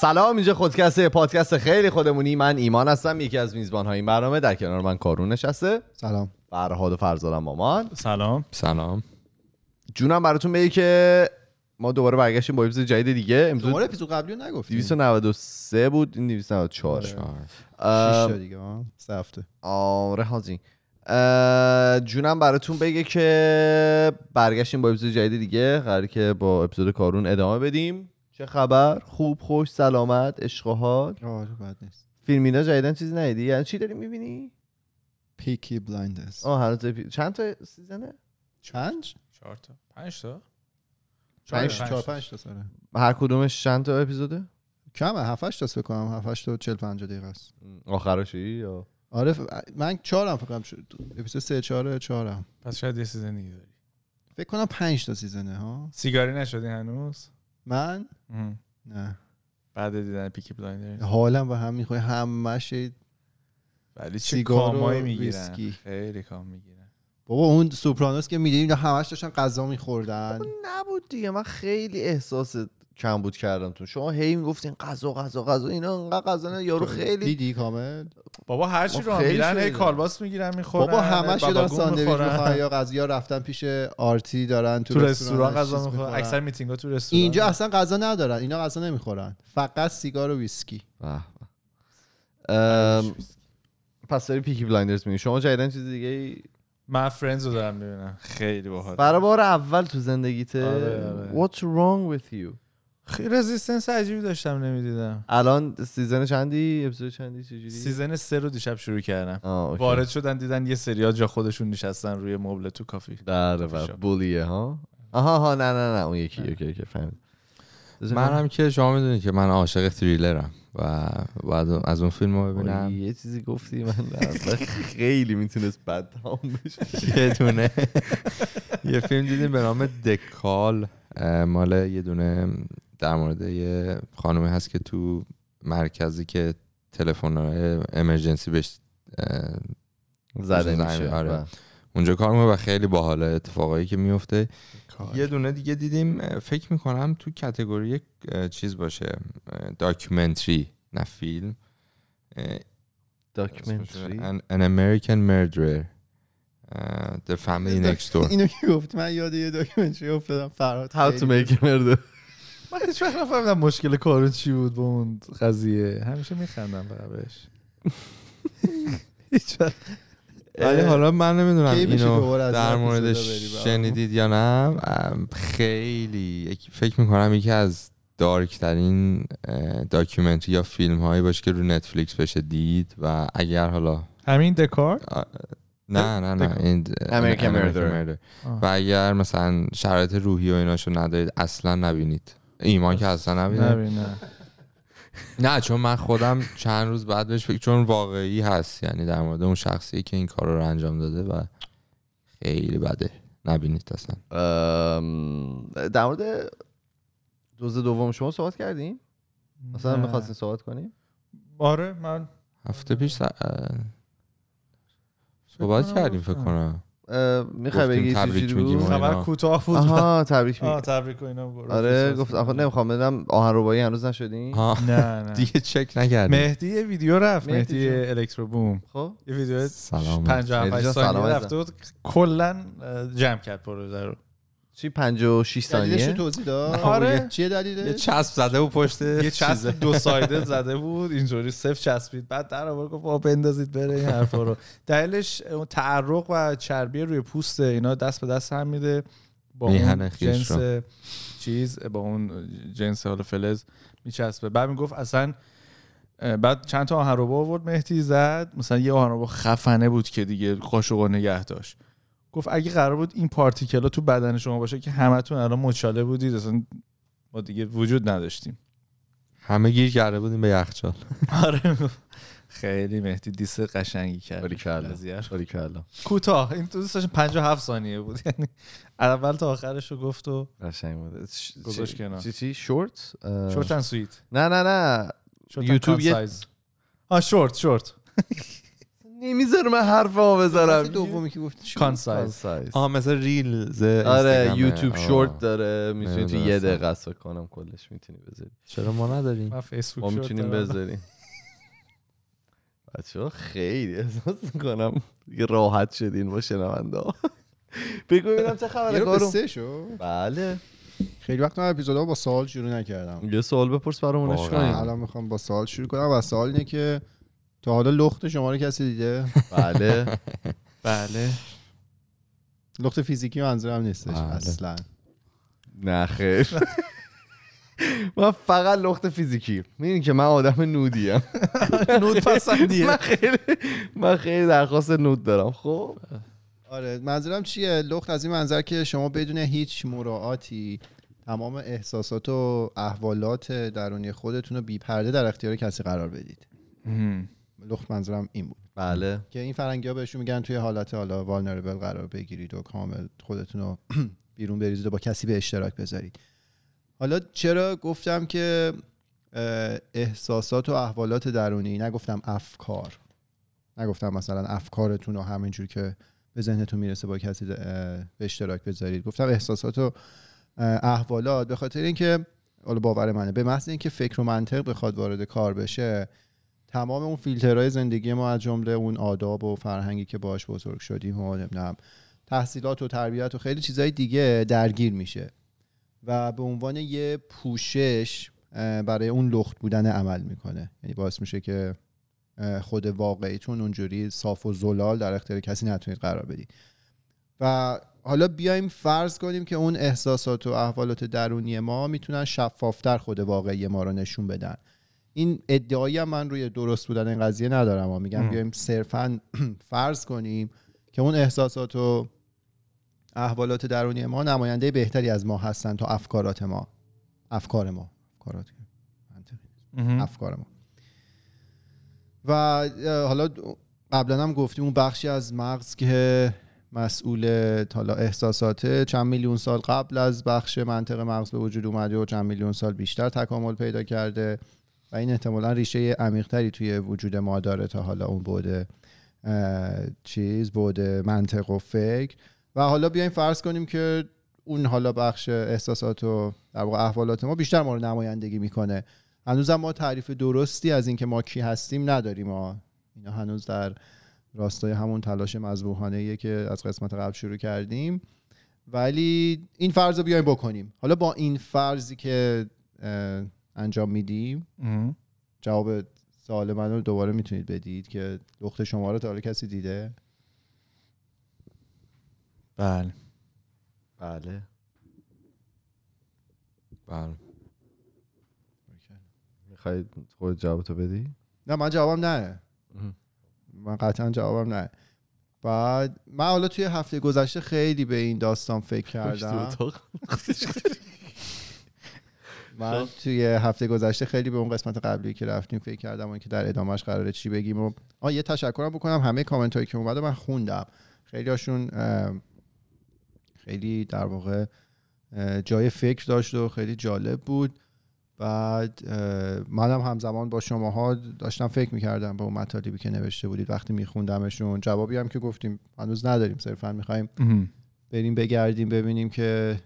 سلام اینجا خودکسته پادکست خیلی خودمونی. من ایمان هستم یکی از میزبان های این برنامه. در کنار من کارون نشسته. سلام. فرهاد و فرزادم مامان سلام. سلام. جونم براتون بگه که ما دوباره برگشتیم با اپیزود جدید دیگه. امروز دوباره اپیزود قبلی رو نگفتیم. 293 بود این 294 آره. شش ام، تا دیگه ها سه هفته. آره حاجی جونم براتون بگه که برگشتیم با اپیزود جدید دیگه. قراره که با اپیزود کارون ادامه بدیم. چه خبر؟ خوب خوش سلامت عشق و حال. آره بد نیست. فیلمینا جدیدن چیزی ندیدی؟ یعنی چی داری می‌بینی؟ Peaky Blinders آه هنوز اپی- چند تا season ه؟ چند؟ چهار تا. پنج تا. پنج- چهار پنج تا سره هر کدومش چند تا اپیزوده؟ کمه 7 8 تا فکر کنم. 7 8 تا 40 50 دقیقه است. آخرشی یا؟ آره ف... من 4 هم فکر کنم. شد. اپیزود 3 4 4 هم پس شاید یه season دیگه داری. فکر کنم 5 تا season ه ها. سیگاری نشدی هنوز؟ من. نه. بعد دیدن Peaky Blinders. حالم به هم می‌خوره همش ولی چه کامایی می‌گیرن. خیلی کام می‌گیرن. بابا اون Sopranos که می‌دیدیم همش داشتن غذا میخوردن. نبود دیگه. من خیلی احساس کم بود کردم تو شما هی می‌گفتین غذا غذا غذا. اینا انقدر غذا نه یارو خیلی دیدی کامل؟ بابا هر چی رو میرن هی. کالباس می‌گیرن می‌خورن بابا همش دارن ساندویچ می‌خورن. یا غذا یا رفتن پیش پارتی دارن تو, تو رستوران غذا می‌خورن. اکثر میتینگ ها تو رستوران. اینجا اصلا غذا ندارن. اینا غذا نمی‌خورن. فقط سیگار و ویسکی. به به. ام، پس داری Peaky Blinders میگی شما جدیدن چیز دیگه ای؟ من Friends رو دارم می‌بینم. خیلی باحال. برای بار اول تو زندگیته آره، آره. What's wrong with you? خیلی resistance عجیبی داشتم نمی‌دیدم. الان season چندی؟ اپیزود چندی؟ چجوری season سه رو دیشب شروع کردم. وارد شدن دیدن یه سریال جا خودشون نشستن روی مبل تو کافی. بله بله. بولیه ها؟ آها ها نه نه نه اون یکی اوکی اوکی فهمید من هم که شما می‌دونید که من عاشق تریلرم و بعد از اون فیلم رو ببینم یه چیزی گفتی من اصلا خیلی می‌تونست بد تمام بشه. یه دونه. یه فیلم دیدیم به نام دکال مال یه دونه در مورد یه خانومی هست که تو مرکزی که تلفن emergency بهش زده میشه. آره. بله. اونجا کار می‌کنه و خیلی باحاله اتفاقایی که میفته یه دونه دیگه دیدیم فکر می‌کنم تو category چیز باشه documentary نه فیلم. documentary An, an American Murderer. The Family Next Door. اینو که گفتی من یاد یه documentary افتادم فرهاد How to make a murder من هیچ وقت نفهمیدم مشکل کارون چی بود با اون قضیه. همیشه میخندم فقط بهش هیچ وقت. ولی حالا من نمی‌دونم اینو در موردش؟ شنیدید یا نه؟ خیلی فکر می‌کنم یکی از دارک ترین داکیومنتری یا فیلم هایی باشه که رو نتفلیکس بشه دید و اگر حالا همین دکار نه نه نه. این Murder. و اگر مثلا شرایط روحی و ایناشو ندارید اصلا نبینید. ایمان که اصلا نبینه. نه چون من خودم چند روز بعد بهش فکر چون واقعی هست یعنی در مورد اون شخصی که این کار رو انجام داده و خیلی بده. نبینید اصلا. ام، در مورد دوز دوم شما صحبت کردیم؟ مثلا. می‌خواستین صحبت کنیم؟ آره من هفته پیش صحبت کردیم فکر گفتم. کنم. می‌خوای بگی میگیم بود؟ خبر. کوتاه بود. آها تبریک آه می تبریک و اینا گفت. آره گفت آخه نمی‌خوام بدم آهن ربایی هنوز نشدین نه نه. دیگه چک نکردیم. مهدی یه ویدیو رفت. مهدی. الکترو بوم. خب. یه ویدیو سلام. 58 مهدی جان، ثانیه سلام رفته بود. کلا جمع کرد پروژه رو. چی 56 دلیلش رو ثانیه توضیح داد؟ آره. چیه یه دلیلش چسب زده و پشت یه. چسب دو سایده زده بود اینجوری صفر چسبید. بعد در آورد گفت بابا بندازید بره این حرفا رو. دلیلش اون تعرق و چربی روی پوست اینا دست به دست هم میده. با اون جنس چیز با اون جنس حالا فلز میچسبه. بعد می‌گفت اصلا بعد چند تا آهنربا آورد مهدی زد. مثلا یه آهنربا خفنه بود که دیگه قاشق نگه داشت. گفت اگه قرار بود این پارتیکلا تو بدن شما باشه که همتون الان مچاله بودید اصلا ما دیگه وجود نداشتیم. همه گیر کرده بودیم به یخچال. آره. خیلی مهدی دیس قشنگی کرد. باریکلا. کوتاه. این تو دوستش 57 ثانیه بود. یعنی اول تا آخرش رو گفت و قشنگ بود. ش- گذاشت چی- کنار. چی چی؟ شورت؟ شورت اند سویت نه نه نه. یوتیوب یه- سایز آه شورت شورت. نمی‌ذاره من حرف ها بذارم دومی که گفت چی؟ کانسایز سایز آها مثل ریل ز آره. یوتیوب. شورت داره می‌تونی تو یه. دقیقه است فکر کنم کلش می‌تونی بذاری چرا ما نداریم من فیسبوک ما شورت می‌تونیم دارم. بذاریم بچه ها خیلی احساس می‌کنم دیگه راحت شدین با شنونده بگو ببینم چه خبره کارو بله خیلی وقت من اپیزودا با سوال شروع نکردم یه سوال بپرس برامونش. کنیم الان می‌خوام با سوال شروع کنم و سوال اینه که تا حالا لخت شما رو کسی دیده؟ بله. بله. لخت فیزیکی منظورم نیستش بله. اصلا. نه خیر. من فقط لخت فیزیکی. می‌دونی که من آدم نودیم نود پسندیه. من خیلی من خیلی درخواست نود دارم. خب؟ آره منظورم چیه؟ لخت از این منظر که شما بدون هیچ مراعاتی تمام احساسات و احوالات درونی خودتون رو بی پرده در اختیار کسی قرار بدید. لخت منظورم این بود. بله. که این فرنگی ها بهشون میگن توی حالت حالا والنربل قرار بگیرید و کامل خودتون رو بیرون بریزید و با کسی به اشتراک بذارید. حالا چرا گفتم که احساسات و احوالات درونی نگفتم افکار. نگفتم مثلا افکارتون رو همینجور که به ذهنتون می‌رسه با کسی به اشتراک بذارید. گفتم احساسات و احوالات. به خاطر اینکه حالا باور منه به محض اینکه فکر و منطق بخواد وارد کار بشه تمام اون فیلترهای زندگی ما از جمله اون آداب و فرهنگی که باش بزرگ شدیم و نمی‌دونم تحصیلات و تربیت و خیلی چیزهای دیگه درگیر میشه و به عنوان یه پوشش برای اون لخت بودن عمل می‌کنه. یعنی باعث میشه که خود واقعیتون اونجوری صاف و زلال در اختیار کسی نتونید قرار بدید. و حالا بیایم فرض کنیم که اون احساسات و احوالات درونی ما می‌تونن شفافتر خود واقعی ما رو نشون بدن. این ادعایی هم من روی درست بودن این قضیه ندارم و میگم. بیایم صرفا فرض کنیم که اون احساسات و احوالات درونی ما نماینده بهتری از ما هستن تا افکارات ما. افکار ما. افکارات. افکار ما. و حالا قبلا هم گفتیم اون بخشی از مغز که مسئول حالا احساسات چند میلیون سال قبل از بخش منطق مغز به وجود اومده و چند میلیون سال بیشتر تکامل پیدا کرده. و این احتمالا ریشه عمیقتری توی وجود ما داره تا حالا اون بعد اه، چیز بعد منطق و فکر. و حالا بیایم فرض کنیم که اون حالا بخش احساسات و در واقع احوالات ما بیشتر ما رو نمایندگی می‌کنه. هنوزم ما تعریف درستی از اینکه ما کی هستیم نداریم. ما اینا هنوز در راستای همون تلاش مذبوحانه که از قسمت قبل شروع کردیم. ولی این فرض رو بیایم بکنیم. حالا با این فرضی که انجام میدیم جواب سوال من رو دوباره می‌تونید بدید که لخت شما رو تا حالا کسی دیده؟ بله. بله. بله. می‌خوای خود جوابتو بدی؟ نه من جوابم نه. اه. من قطعا جوابم نه. بعد من حالا توی هفته گذشته خیلی به این داستان فکر کردم. من توی هفته گذشته خیلی به اون قسمت قبلی که رفتیم فکر کردم و اینکه در ادامهش قراره چی بگیم و آه یه تشکرم بکنم همه کامنت هایی که اومده من خوندم. خیلی هاشون خیلی در واقع جای فکر داشت و خیلی جالب بود. بعد منم همزمان با شماها داشتم فکر می‌کردم به اون مطالبی که نوشته بودید وقتی میخوندمشون. جوابی هم که گفتیم هنوز نداریم صرفا می‌خوایم بریم بگردیم ببینیم که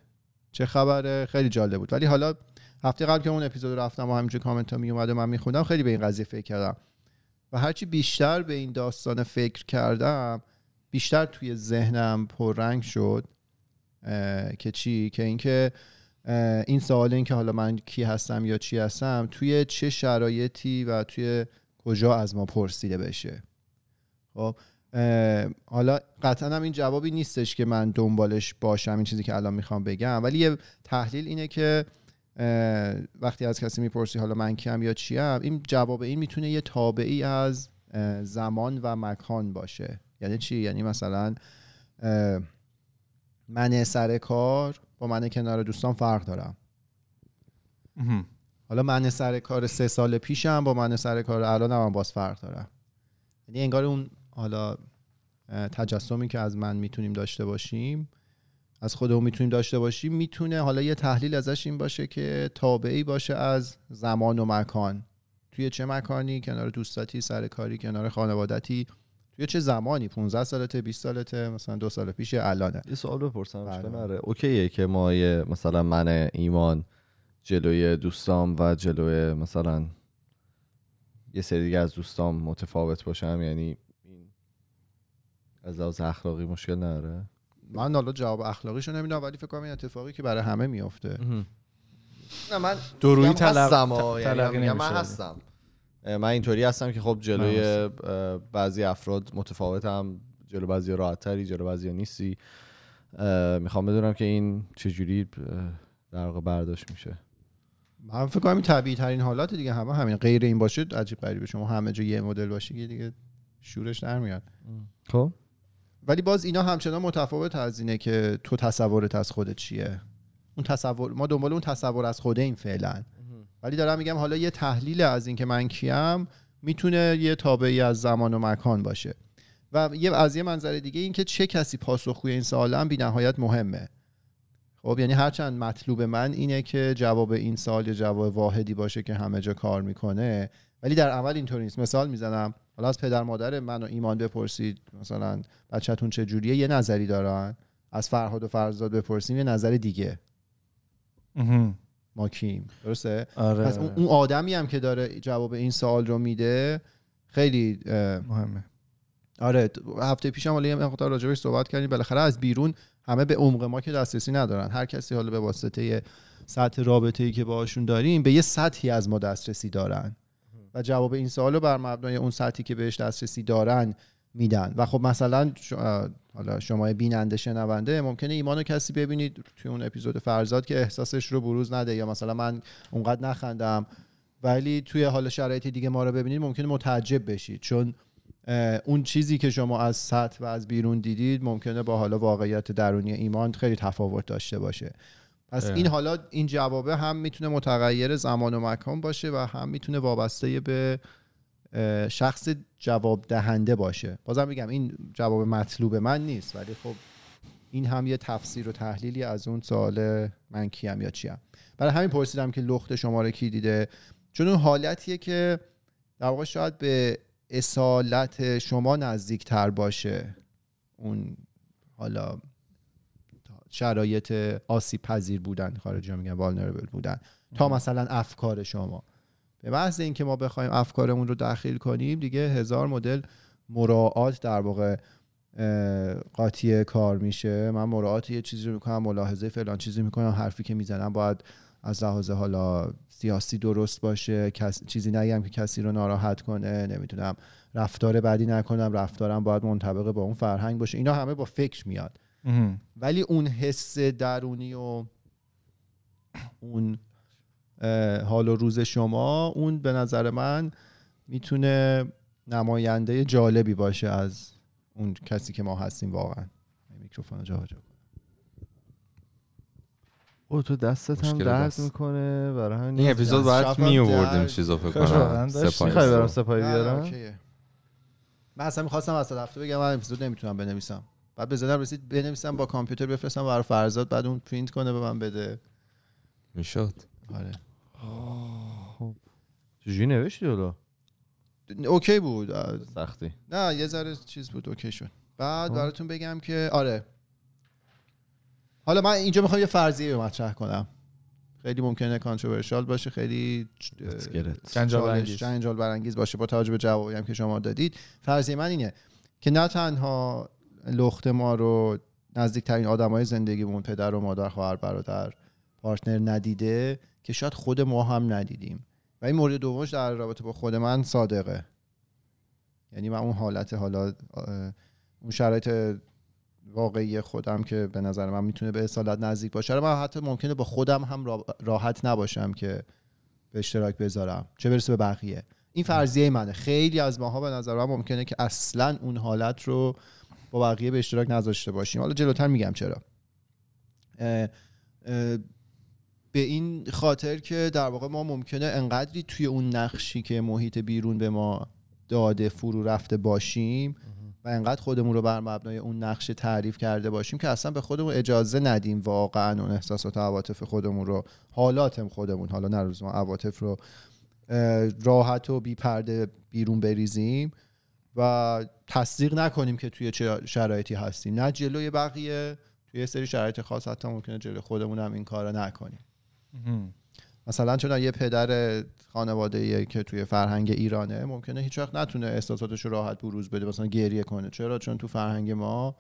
چه خبره. خیلی جالب بود. ولی حالا هفته قبل که اون اپیزود رفتم و همینجور کامنت ها می اومده من میخوندم خیلی به این قضیه فکر کردم. و هرچی بیشتر به این داستان فکر کردم بیشتر توی ذهنم پررنگ شد که چی؟ که اینکه این سوال این که حالا من کی هستم یا چی هستم توی چه شرایطی و توی کجا از ما پرسیده بشه. خب حالا قطعا هم این جوابی نیستش که من دنبالش باشم این چیزی که الان می‌خوام بگم. ولی یه تحلیل اینه که وقتی از کسی می‌پرسی حالا من کیم یا چیم این جواب این می‌تونه یه تابعی از زمان و مکان باشه. یعنی چی؟ یعنی مثلا من سر کار با من کنار دوستان فرق دارم. حالا من سر کار سه سال پیشم با من سر کار الان هم باز فرق دارم. یعنی انگار اون حالا تجسمی که از من می‌تونیم داشته باشیم از خودمون می‌تونیم داشته باشیم می‌تونه حالا یه تحلیل ازش این باشه که تابعی باشه از زمان و مکان. توی چه مکانی کنار دوستاتی سر کاری کنار خانوادتی. توی چه زمانی 15 سالته 20 سالته مثلا دو سال پیش الانه. یه سوال بپرسم بله. نداره اوکیه که ما یه مثلا من ایمان جلوی دوستام و جلوی مثلا یه سری دیگه از دوستام متفاوت باشم یعنی این از لحاظ اخلاقی مشکل نداره من حالا جواب اخلاقیشو نمی‌دونم ولی فکر کنم این اتفاقی که برای همه میفته نه من ت- آه. یعنی من. هستم. من اینطوری هستم که خب جلوی بعضی افراد متفاوتم جلو بعضی راحت تری جلو بعضی نیستی. می‌خوام بدونم که این چجوری در واقع برداشت میشه. من فکر کنم این طبیعی ترین حالات دیگه همه همین غیر این باشه عجیب غریبه شما همه جا یه مدل باشی که دیگه شورش در میاد. خب؟ ولی باز اینا همچنان متفاوت از اینه که تو تصورت از خودت چیه؟ اون تصور ما دنبال اون تصور از خوده این فعلا ولی دارم میگم حالا یه تحلیل از اینکه من کیم می‌تونه یه تابعی از زمان و مکان باشه. و یه از یه منظر دیگه این که چه کسی پاسخگوی این سوال هم بی نهایت مهمه. خب یعنی هرچند مطلوب من اینه که جواب این سوال یه جواب واحدی باشه که همه جا کار می‌کنه ولی در عمل اینطوری نیست. مثال می‌زنم. حالا از پدر مادر من و ایمان بپرسید مثلا بچهتون چه جوریه؟ یه نظری دارن. از فرهاد و فرزاد بپرسیم یه نظر دیگه. ما کیم. درسته؟ آره. پس اون اون آدمی هم که داره جواب این سوال رو میده خیلی مهمه. آره هفته پیشم حالا یه مقدار راجبش صحبت کردیم. بالاخره از بیرون همه به عمق ما که دسترسی ندارن. هر کسی حالا به واسطه سطح رابطه ای که باشون داریم به یه سطحی از ما دسترسی دارن. و جواب این سوال رو بر مبنای اون سطحی که بهش دسترسی دارن میدن. و خب مثلا حالا شما بیننده شنونده ممکنه ایمانو کسی ببینید توی اون اپیزود فرزاد که احساسش رو بروز نده یا مثلا من اونقدر نخندم. ولی توی حال شرایط دیگه ما رو ببینید ممکنه متعجب بشید. چون اون چیزی که شما از سطح و از بیرون دیدید ممکنه با حالا واقعیت درونی ایمان خیلی تفاوت داشته باشه. پس اه. این حالا این جوابه هم می‌تونه متغیر زمان و مکان باشه و هم می‌تونه وابسته به شخص جواب دهنده باشه. بازم میگم این جواب مطلوب من نیست ولی خب این هم یه تفسیر و تحلیلی از اون سوال من کیم یا چیم. برای همین پرسیدم که لخت شما رو کی دیده. چون اون حالتیه که در واقع شاید به اصالت شما نزدیک تر باشه اون حالا شرایط آسیب پذیر بودن خارجی ها میگن والنربل بودن. تا مثلا افکار شما. به محض اینکه ما بخوایم افکارمون رو داخل کنیم دیگه هزار مدل مراعات در واقع قاطی کار میشه. من مراعات یه چیزی رو می‌کنم ملاحظه فلان چیزی می‌کنم حرفی که می‌زنم باید از لحاظ حالا سیاسی درست باشه. کس، چیزی نگم که کسی رو ناراحت کنه نمی‌دونم. رفتار بدی نکنم رفتارم باید منطبق با اون فرهنگ باشه. اینا همه با فکر میاد. ولی اون حس درونی و اون حال و روز شما اون به نظر من می‌تونه نماینده جالبی باشه از اون کسی که ما هستیم واقعا میکروفون رو جابجا کن. او تو دستت هم درد. می‌کنه برای همین این اپیزود باید می آوردیم. چیزا فکر کنم می‌خوای برام. سپاهی بیارم. من اصلا می‌خواستم از هفته بگم من اپیزود نمی‌تونم بنویسم بعد به ذهنم رسید بنویسم با کامپیوتر بفرستم برای فرزاد بعد اون پرینت کنه به من بده. می‌شد. آره. چجوری نوشتی حالا؟ okay بود. سختی. نه یه ذره چیز بود okay شد. بعد. براتون بگم که آره. حالا من اینجا می‌خوام یه فرضیه رو مطرح کنم. خیلی ممکنه controversial باشه خیلی. جنجال برانگیز. جنجال برانگیز باشه با توجه به جوابی هم که شما دادید. فرضیه من اینه که نه تنها لخت ما رو نزدیکترین آدمای زندگیمون پدر و مادر خواهر برادر partner ندیده که شاید خود ما هم ندیدیم. و این مورد دومش در رابطه با خود من صادقه. یعنی من اون حالت حالا اون شرایط واقعی خودم که به نظر من می‌تونه به اصالت نزدیک باشه رو من حتی ممکنه با خودم هم را- راحت نباشم که به اشتراک بذارم. چه برسه به بقیه. این فرضیه منه. خیلی از ماها به نظر من ممکنه که اصلا اون حالت رو با بقیه به اشتراک نذاشته باشیم. حالا جلوتر میگم چرا. اه، اه، به این خاطر که در واقع ما ممکنه انقدری توی اون نقشی که محیط بیرون به ما داده فرو رفته باشیم و انقدر خودمون رو بر مبنای اون نقش تعریف کرده باشیم که اصلا به خودمون اجازه ندیم واقعا اون احساسات و عواطف خودمون رو حالاتم خودمون حالا نه لزوما عواطف رو راحت و بی پرده بیرون بریزیم. و تصدیق نکنیم که توی چه شرایطی هستیم. نه جلوی بقیه توی یه سری شرایط خاص حتی ممکنه جلوی خودمون هم این کارو نکنیم. مثلا چون یه پدر خانواده که توی فرهنگ ایرانه ممکنه هیچ وقت نتونه احساساتش رو راحت بروز بده مثلا گریه کنه. چرا؟ چون تو فرهنگ ما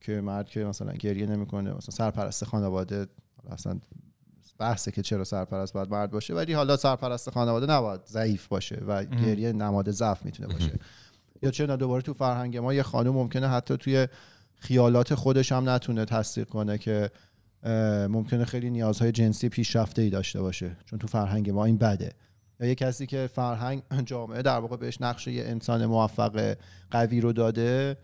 که مرد که مثلا گریه نمی‌کنه مثلا سرپرست خانواده اصلا بحثه که چرا سرپرست باید مرد باشه ولی حالا سرپرست خانواده نباید ضعیف باشه و گریه نماد ضعف می‌تونه باشه. یا چرا دوباره تو فرهنگ ما یه خانم ممکنه حتی توی خیالات خودش هم نتونه تصدیق کنه که ممکنه خیلی نیازهای جنسی پیشرفته ای داشته باشه چون تو فرهنگ ما این بده. یا یه کسی که فرهنگ جامعه در واقع بهش نقش یه انسان موفق قوی رو داده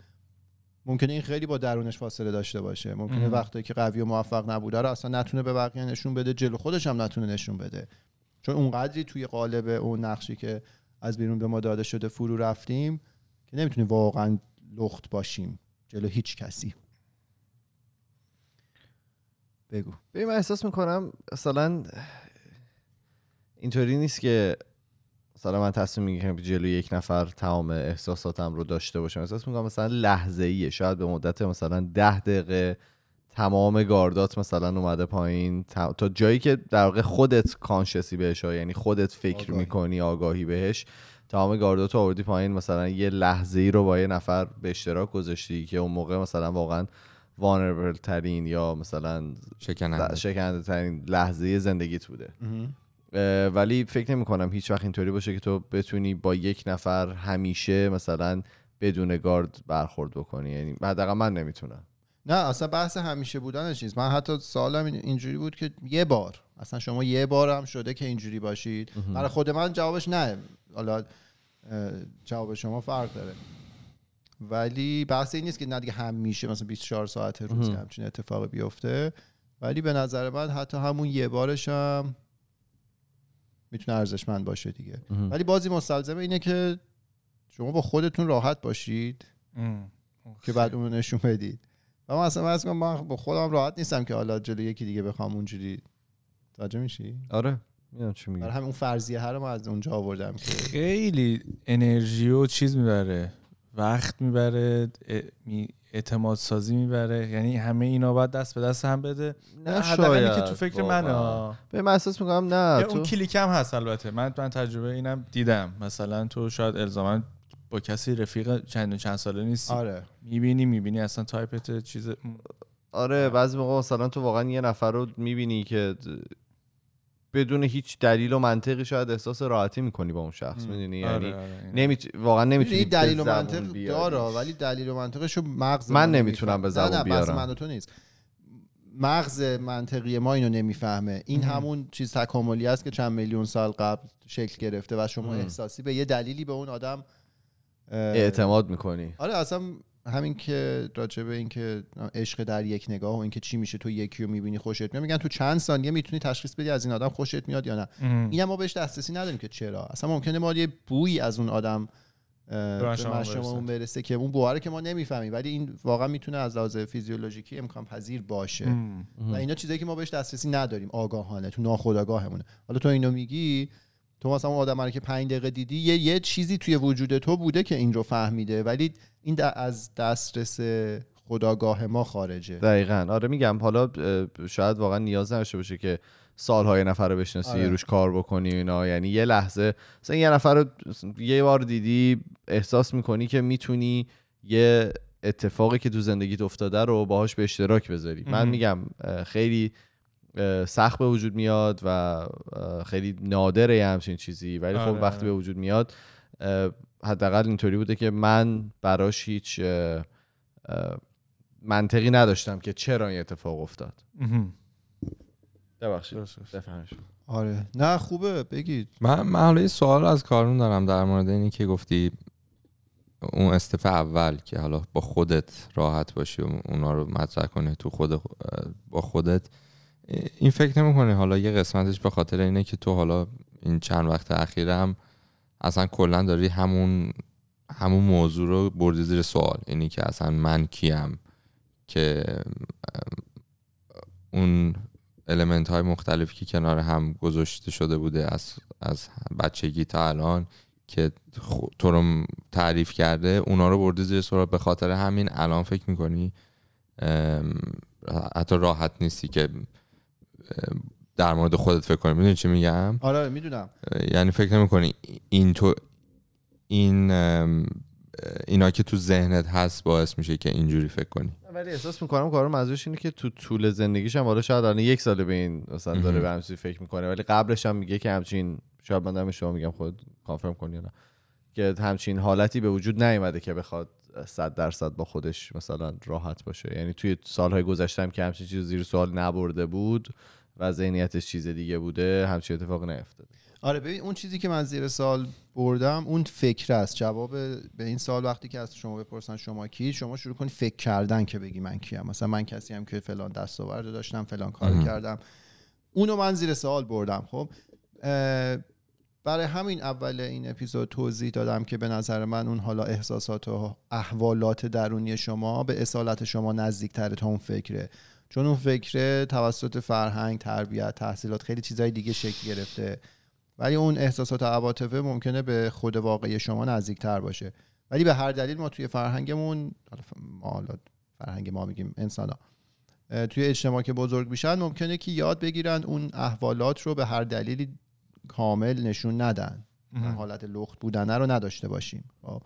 ممکنه این خیلی با درونش فاصله داشته باشه. ممکنه وقتی که قوی و موفق نبوده رو اصلا نتونه به بقیه نشون بده جلو خودش هم نتونه نشون بده. چون اونقدری توی قالب اون نقشی که از بیرون به ما داده شده فرو رفتیم که نمی‌تونیم واقعا لخت باشیم جلو هیچ کسی. بگو. ببین من احساس می‌کنم مثلا اینطوری نیست که مثلا من تصمیم می‌گیرم که جلوی یک نفر تمام احساساتم رو داشته باشم. احساس می‌کنم مثلا لحظه ایه شاید به مدت مثلا ده دقیقه تمام گاردات مثلا اومده پایین. تا جایی که در واقع خودت کانشسی بهش یعنی خودت فکر آگاهی. می‌کنی آگاهی بهش. تمام گاردات آوردی پایین مثلا یه لحظه ای رو با یه نفر به اشتراک گذاشتی که اون موقع مثلا واقعا وانربل ترین یا مثلا شکننده, شکننده ترین لحظه زندگیت بوده. ولی فکر نمی کنم هیچ وقت اینطوری باشه که تو بتونی با یک نفر همیشه مثلا بدون گارد برخورد بکنی. یعنی حداقل من نمی‌تونم. نه اصلا بحث همیشه بودنش نیست. من حتی سوالم اینجوری بود که یه بار اصلا شما یه بار هم شده که اینجوری باشید. برای خود من جوابش نه. حالا جواب شما فرق داره. ولی بحث این نیست که نه دیگه همیشه مثلا 24 ساعت روزی همچین اتفاقی بیفته. ولی به نظر من حتی همون یه بارش هم می‌تونه ارزشمند باشه دیگه. ولی بازی مستلزمه اینه که شما با خودتون راحت باشید. که بعد اون نشون بدید. و من اصلا من با خودم راحت نیستم که حالا جلو یکی دیگه بخوام اونجوری توجه میشی؟ آره می‌دونم چی میگی. همین اون فرضیه هر ما از اونجا آوردم که خیلی انرژی و چیز می‌بره. وقت می‌بره اعتماد سازی می‌بره. یعنی همه اینا باید دست به دست هم بده. نه شاید که تو فکر منه. به من احساس می‌کنم نه اون کلیکم هست البته. من من تجربه اینم دیدم. مثلا تو شاید الزاما با کسی رفیق چند چند ساله نیستی. آره. می‌بینی می‌بینی اصلا تایپت چیز آره بعضی موقع مثلا تو واقعا یه نفر رو می‌بینی که بدون هیچ دلیل و منطقی شاید احساس راحتی می‌کنی با اون شخص می‌دونی؟ آره، یعنی آره، نمیت... واقعا نمی‌تونی دلیل و منطق داره ولی دلیل و منطقش رو مغز من نمی‌تونم به زبان نه بیارم. من تو نیست. مغز منطقی ما اینو نمی‌فهمه. این همون چیز تکاملی است که چند میلیون سال قبل شکل گرفته و شما احساسی به یه دلیلی به اون آدم اعتماد می‌کنی. آره اصلا همین که راجع به اینکه عشق در یک نگاه و اینکه چی میشه تو یکی رو می‌بینی خوشت میاد میگن تو چند ثانیه می‌تونی تشخیص بدی از این آدم خوشت میاد یا نه. این ما بهش دسترسی نداریم که چرا. اصلا ممکنه ما یه بویی از اون آدم به شما اون برسه که اون بوها که ما نمی‌فهمیم ولی این واقعا می‌تونه از لحاظ فیزیولوژیکی امکان پذیر باشه. و اینا چیزایی که ما بهش دسترسی نداریم آگاهانه تو ناخودآگاهمونه. حالا تو اینو میگی تو مثلا اون آدم رو که 5 دقیقه دیدی یه, یه چیزی توی وجود تو بوده که این رو فهمیده. ولی این از دسترس خداگاه ما خارجه. دقیقا. آره میگم حالا شاید واقعا نیاز نشه باشه که سالهای نفر رو بشناسی آره. روش کار بکنی اینا. یعنی یه لحظه مثلا یه نفر رو یه بار دیدی احساس می‌کنی که می‌تونی یه اتفاقی که تو زندگیت افتاده رو باهاش به اشتراک بذاری. من میگم خیلی سخت به وجود میاد و خیلی نادره همچین چیزی. ولی خب آره، وقتی آره. به وجود میاد حداقل اینطوری بوده که من براش هیچ منطقی نداشتم که چرا این اتفاق افتاد. ببخشید. آره. نه خوبه. بگید. من من حالا یه سوال از کارون دارم در مورد اینی که گفتی اون استفه اول که حالا با خودت راحت باشی و اونا رو مطرح کنی تو خود با خودت. این فکر نمی‌کنی حالا یه قسمتش به خاطر اینه که تو حالا این چند وقت اخیرم اصلا کلا داری همون همون موضوع رو بردی زیر سوال. اینی که اصلا من کیم که اون المنت های مختلفی که کنار هم گذاشته شده بوده از, از بچگی تا الان که تو رو تعریف کرده اونا رو برده زیر سوال. به خاطر همین الان فکر می‌کنی حتی راحت نیستی که در مورد خودت فکر کنی. می‌دونی چی میگم؟ آره می‌دونم. یعنی فکر نمی‌کنی این تو این اینا که تو ذهنت هست باعث میشه که اینجوری فکر کنی. ولی احساس می‌کنم کارو منظورش اینه که تو طول زندگیش هم حالا شاید الان یک ساله به این مثلا داره. به همچین فکر می‌کنه ولی قبلش هم میگه که همچین شاید من شما میگم خود کانفرم کنی نه. که همچین حالتی به وجود نیومده که بخواد صد درصد با خودش مثلا راحت باشه. یعنی توی سالهای گذشته هم که همچین چیز زیر سوال نبرده بود و ذهنیتش چیز دیگه بوده همچین اتفاق نیفتاده. آره ببین اون چیزی که من زیر سال بردم اون فکر است. جواب به این سال وقتی که از شما بپرسن شما کی شما شروع کنی فکر کردن که بگی من کیم. مثلا من کسی هم که فلان دستاورد داشتم فلان مهم. کردم. اونو من زیر سوال بردم خب؟ برای همین اول این اپیزود توضیح دادم که به نظر من اون حالا احساسات و احوالات درونی شما به اصالت شما نزدیکتره تا اون فکره. چون اون فکره توسط فرهنگ تربیت تحصیلات خیلی چیزای دیگه شکل گرفته. ولی اون احساسات و عواطفه ممکنه به خود واقعی شما نزدیکتر باشه. ولی به هر دلیل ما توی فرهنگمون ما فرهنگ ما میگیم انسان توی اجتماع که بزرگ میشن ممکنه که یاد بگیرن اون احوالات رو به هر دلیلی کامل نشون ندن. حالت لخت بودن رو نداشته باشیم. خب.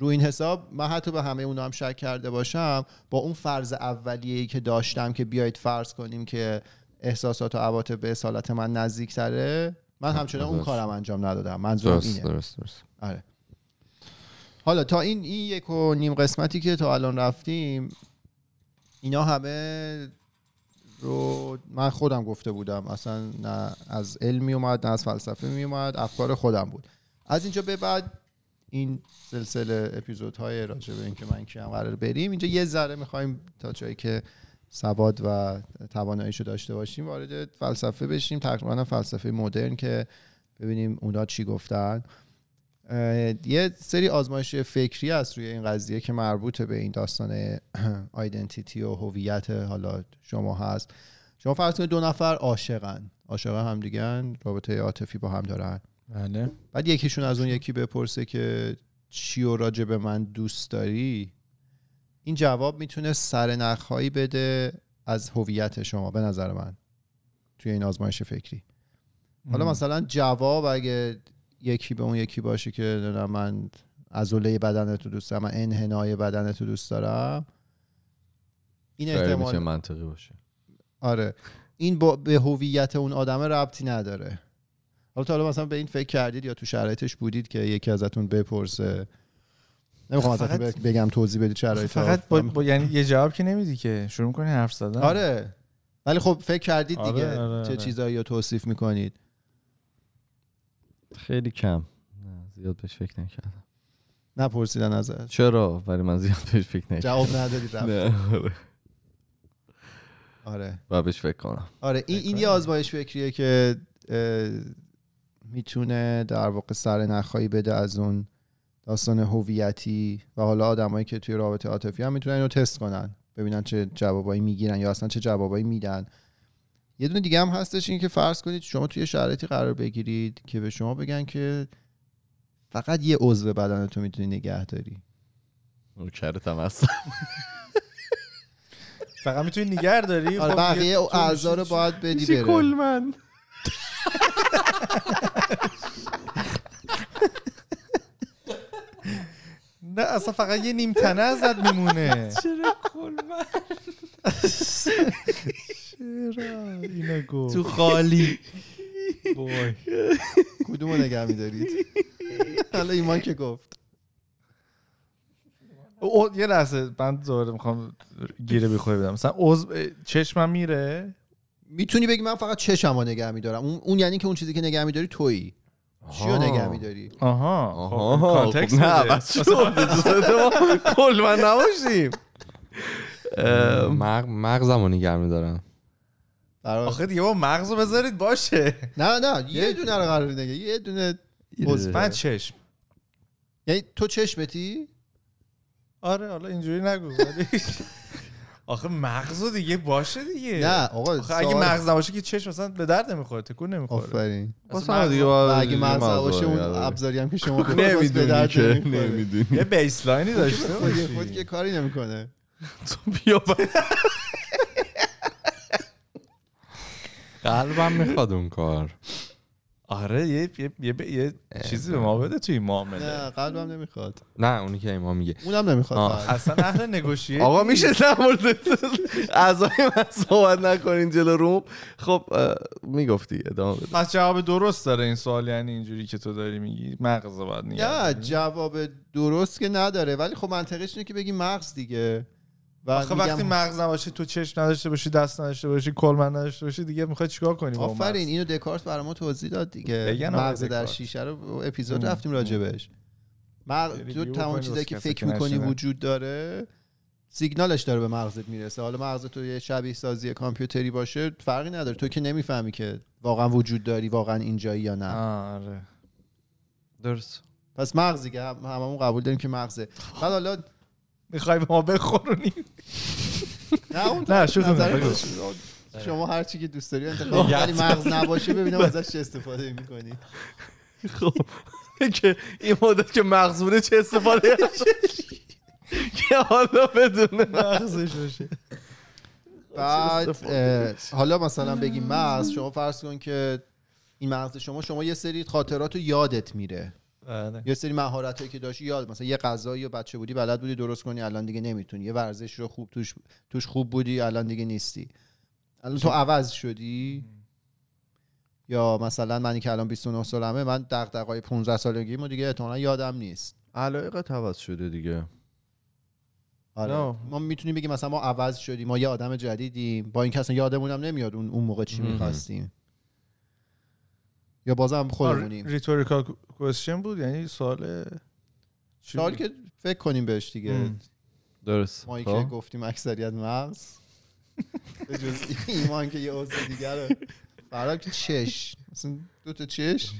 رو این حساب من حتی به همه اونا هم شک کرده باشم با اون فرض اولیه‌ای که داشتم که بیایید فرض کنیم که احساسات و عواطف به اصالت من نزدیکتره من همچنان اون. کارم انجام ندادم. منظورم درست اینه. درست درست. آره. حالا تا این این یک و نیم قسمتی که تا الان رفتیم اینا همه رو من خودم گفته بودم. اصلا نه از علم می اومد نه از فلسفه می اومد افکار خودم بود. از اینجا به بعد این سلسله اپیزودهای راجع به اینکه من کیم قرار بریم. اینجا یه ذره می‌خوایم تا جایی که سواد و تواناییشو داشته باشیم وارد فلسفه بشیم. تقریبا فلسفه مدرن که ببینیم اونا چی گفتن. یه سری آزمایش فکری هست روی این قضیه که مربوط به این داستان آیدنتیتی و هویت حالا شما هست. شما فرض کنید دو نفر عاشقن. عاشق هم دیگن رابطه عاطفی با هم دارن. بله. بعد یکیشون از اون یکی بپرسه که چی و راجع به من دوست داری؟ این جواب می‌تونه سرنخهایی بده از هویت شما به نظر من توی این آزمایش فکری. حالا مثلا جواب اگه یکی به اون یکی باشه که من عضله بدنت رو دوست دارم من انحنای بدنت رو دوست دارم این احتمال منطقی باشه. آره. این با به هویت اون آدم ربطی نداره. حالا تا حالا مثلا به این فکر کردید یا تو شرایطش بودید که یکی ازتون بپرسه؟ نمی‌خوام ازتون فقط- بگم توضیح بدید شرایط فقط با, با یعنی یه جواب که نمیدی که. شروع می‌کنی حرف زدن. آره. ولی خب فکر کردید آره، دیگه آره، چه آره. چیزایی رو توصیف می‌کنید. خیلی کم. نه زیاد بهش فکر نکردم. نپرسیدن ازت. چرا؟ ولی من زیاد بهش فکر نکردم. جواب ندادید رفت. نه آره. آره. و بهش فکر کنم. آره این, این یه آزمایش فکریه که می‌تونه در واقع سر نخایی بده از اون داستان هویتی و حالا آدمایی که توی رابطه عاطفی هم می‌تونن اینو تست کنن ببینن چه جوابایی می‌گیرن یا اصلا چه جوابایی میدن. یه دونه دیگه هم هستش این که فرض کنید شما توی شرایطی قرار بگیرید که به شما بگن که فقط یه عضو بدنتو می‌تونی نگه داری. نوکرت هم هستم فقط می‌تونی نگر داری؟ آره خب بقیه تو اعضا رو باید بدی بره. من نه اصلا فقط یه نیم تنه ازت میمونه. چرا کل من چرا؟ اینو گفت. تو خالی. وای. کدومو نگه میدارید؟ حالا ایمان که گفت. او یه لحظه من دوباره می‌خوام گیره بخوری بدم. مثلا عضو چشمم میره؟ می‌تونی بگی من فقط چشم رو نگه میدارم. اون, اون یعنی که اون چیزی که نگه میداری تویی. چی رو نگه میداری؟ آها. آها. خب کانتکست خب نه. بس کل من نباشیم. ام، مغ... مغزمو نگه میدارم. آخه دیگه با مغزو بذارید باشه. نه نه یه دونه رو قرار نگه یه دونه. من چشم. یعنی تو چشمتی آره حالا اینجوری نگو. آخه مغزو دیگه باشه دیگه. نه آقا آخه اگه مغز نباشه که چشم مثلا به درد نمی‌خوره تکون نمی‌خوره. آفرین. ما دیگه اگه مغز باشه اون. ابزاری هم که شما نمی‌دونی درد که نمی‌خوره. نمی‌دونی. یه بیسلاینی داشته خود باشی. خود که کاری نمی‌کنه. تو بیا با- قلبم می‌خواد اون کار. آره یه یه یه, یه چیزی به ما بده توی این معامله نه قلبم نمی‌خواد. نه اونی که ایمان میگه. اونم نمی‌خواد. اصلا اهل نگوشیه آقا میشه در مورد اعضای من صحبت نکنین جلو روم؟ خب می‌گفتی ادامه بده. پس جواب درست داره این سوال یعنی اینجوری که تو داری میگی؟ مغز باید نه جواب درست که نداره. ولی خب منطقش اینه که بگی مغز دیگه. و آخه وقتی مغز نباشه تو چشم نداشته باشی دست نداشته باشی کلمن نداشته باشی دیگه می‌خوای چیکار کنی آفرین؟ اینو دکارت برای ما توضیح داد دیگه. مغز در. شیشه رو اپیزود ام. رفتیم راجبش مغز تو تمام چیزایی که فکر می‌کنی. وجود داره سیگنالش داره به مغزت می‌رسه. حالا مغز تو یه شبیه سازی کامپیوتری باشه فرقی نداره. تو که نمی‌فهمی که واقعا وجود داری واقعا اینجایی یا نه. آره. درست. پس مغزی که هم- هممون قبول داریم که مغزه. بعد حالا می‌خوای به ما بخورونی؟ نه اون نه، شوخی. شما هر چی که دوست داری انتخاب. ولی مغز نباشه ببینم ازش چه استفاده می‌کنی. خب. که این مدت که مغز بوده چه استفاده که حالا بدونه مغزش باشه. بعد حالا مثلا بگیم مغز شما فرض کن که این مغز شما شما یه سری خاطرات رو یادت میره. آره. یه سری مهارت هایی که داشتی یاد مثلا یه غذایی و بچه بودی بلد بودی درست کنی الان دیگه نمی‌تونی. یه ورزش رو خوب توش توش خوب بودی الان دیگه نیستی. الان تو عوض شدی؟ یا مثلا منی که الان 29 سالمه من دغدغه‌های 15 سالگیمو دیگه احتمالاً یادم نیست. علایقت عوض شده دیگه. آره. نه. ما می‌تونیم بگیم مثلا ما عوض شدیم ما یه آدم جدیدیم. با این کس یادمون هم نمیاد اون اون موقع چی. می‌خواستیم. یا بازم خودمونیم rhetorical question بود یعنی سوال سوال؟ که فکر کنیم بهش دیگه. ام. درست. ما که خب. گفتیم اکثریت مغز. به جز ایمان که یه عضو دیگر رو که چش. مثلا دو تا چش.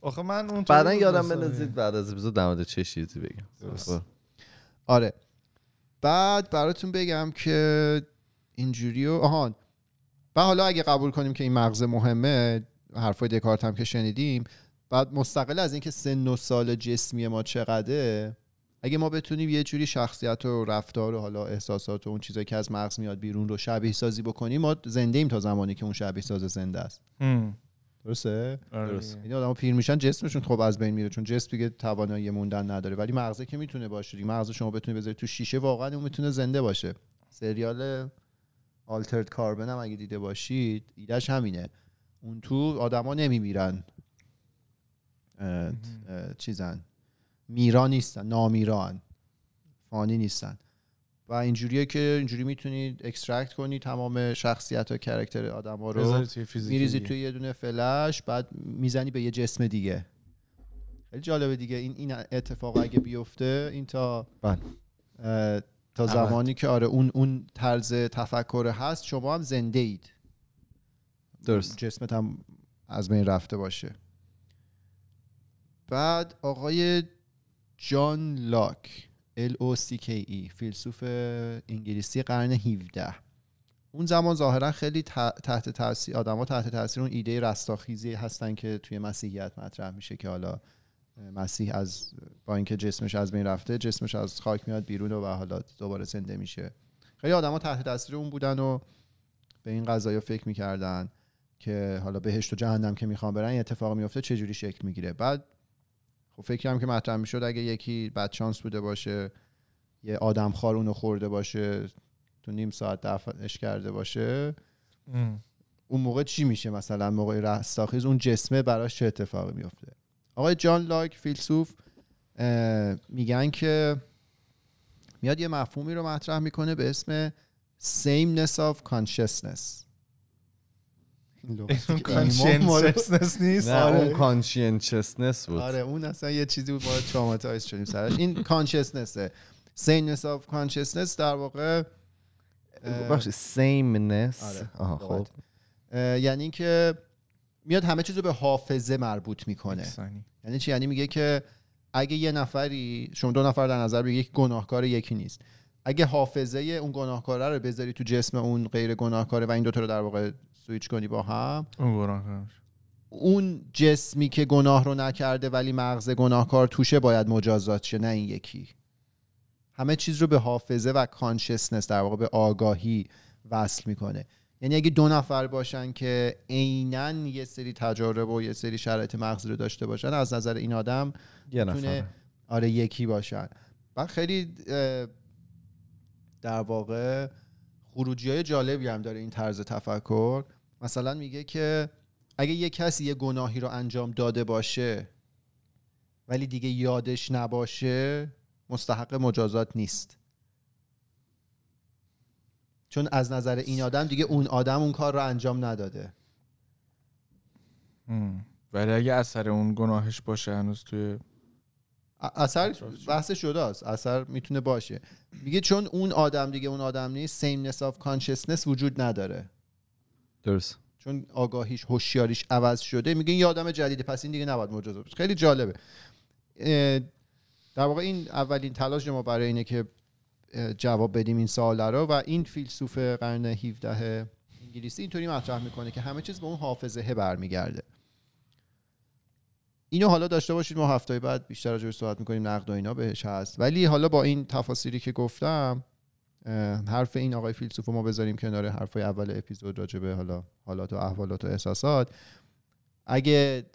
آخه من اون بعدا یادم بندازید بعد از اپیزود در مورد چه چیزی بگم. درست. خب. آره. بعد براتون بگم که اینجوری و آهان و حالا اگه قبول کنیم که این مغز مهمه حرفای دکارت هم که شنیدیم بعد مستقل از اینکه سن و سال جسمی ما چقدره اگه ما بتونیم یه جوری شخصیت و رفتار و حالا احساسات و اون چیزایی که از مغز میاد بیرون رو شبیه سازی بکنیم ما زنده ایم تا زمانی که اون شبیه ساز زنده است. درسته؟ درست. یعنی آدم‌ها پیر میشن جسمشون خب از بین میره چون جسم دیگه توانایی موندن نداره. ولی مغزه که می‌تونه باشه دیگه. مغز شما بتونه بذاری تو شیشه واقعا اون می‌تونه زنده باشه. سریال آلترد کاربن هم اگه دیده باشید ایدهش همینه. اون تو آدما نمیمیرن. اه، اه، چیزن. میرا نیستن نامیران. فانی نیستن. و اینجوریه که اینجوری می‌تونید extract کنی تمام شخصیت و character آدما رو. بذاری توی فیزیکی میریزی. توی یه دونه فلش بعد می‌زنی به یه جسم دیگه. خیلی جالبه دیگه. این این اتفاق اگه بیفته این تا بله. تا زمانی که آره اون اون طرز تفکر هست شما هم زنده اید. درست. جسمت هم از بین رفته باشه. بعد آقای جان لاک L O C K E فیلسوف انگلیسی قرن 17 اون زمان ظاهرا خیلی تحت تاثیر آدما تحت تاثیر اون ایده رستاخیزی هستن که توی مسیحیت مطرح میشه که حالا مسیح از با اینکه جسمش از بین رفته جسمش از خاک میاد بیرون و حالا دوباره زنده میشه. خیلی آدما تحت تاثیر اون بودن و به این قضايا فکر می‌کردن. که حالا بهشت و جهنم که می‌خوان برن این اتفاق میفته چه جوری شکل می‌گیره؟ بعد خب فکرم که مطرح می‌شد اگه یکی بد شانس بوده باشه یه آدم خار اونو خورده باشه تو نیم ساعت دفعش کرده باشه ام. اون موقع چی میشه مثلا؟ موقع رستاخیز اون جسمه براش چه اتفاقی میفته؟ آقای جان لاک فیلسوف میگن که میاد یه مفهومی رو مطرح می‌کنه به اسم sameness of consciousness. این conscientiousness نیست نه آره. اون conscientiousness بود. آره اون اصلا یه چیزی بود ما traumatize شدیم سرش. این consciousness ه sameness of consciousness در واقع بخش sameness آره. آها خب. یعنی اینکه میاد همه چیز رو به حافظه مربوط می‌کنه. یعنی چی؟ یعنی میگه که اگه یه نفری شما دو نفر در نظر بگیرید یک گناهکار یکی نیست. اگه حافظه اون گناهکاره رو بذاری تو جسم اون غیر گناهکاره و این دوتا رو در واقع سویچ کنی با هم. اون. اون جسمی که گناه رو نکرده ولی مغز گناهکار توشه باید مجازات شه نه این یکی. همه چیز رو به حافظه و کانشسنس در واقع به آگاهی وصل می‌کنه. یعنی اگه دو نفر باشن که عینا یه سری تجارب و یه سری شرایط مغزی رو داشته باشن از نظر این آدم یه آره یکی باشن. و خیلی در واقع خروجی های جالبی هم داره این طرز تفکر. مثلا میگه که اگه یه کسی یه گناهی رو انجام داده باشه ولی دیگه یادش نباشه مستحق مجازات نیست. چون از نظر این آدم دیگه اون آدم اون کار رو انجام نداده. ولی اگه اثر اون گناهش باشه هنوز توی اثر بحث شده است اثر می‌تونه باشه. میگه چون اون آدم دیگه اون آدم نیست sameness of consciousness وجود نداره. درست. چون آگاهیش هوشیاریش عوض شده میگه این آدم جدیده پس این دیگه نباید مجازات بشه خیلی جالبه. در واقع این اولین تلاش ما برای اینه که جواب بدیم این سوال رو و این فیلسوف قرن 17 انگلیسی اینطوری مطرح می‌کنه که همه چیز به اون حافظه برمیگرده. اینو حالا داشته باشید ما هفته بعد بیشتر راجع بهش صحبت می‌کنیم نقد و اینا بهش هست. ولی حالا با این تفاصیلی که گفتم حرف این آقای فیلسوف ما بذاریم کنار حرفای اول اپیزود راجع به حالا حالات و احوالات و احساسات. اگه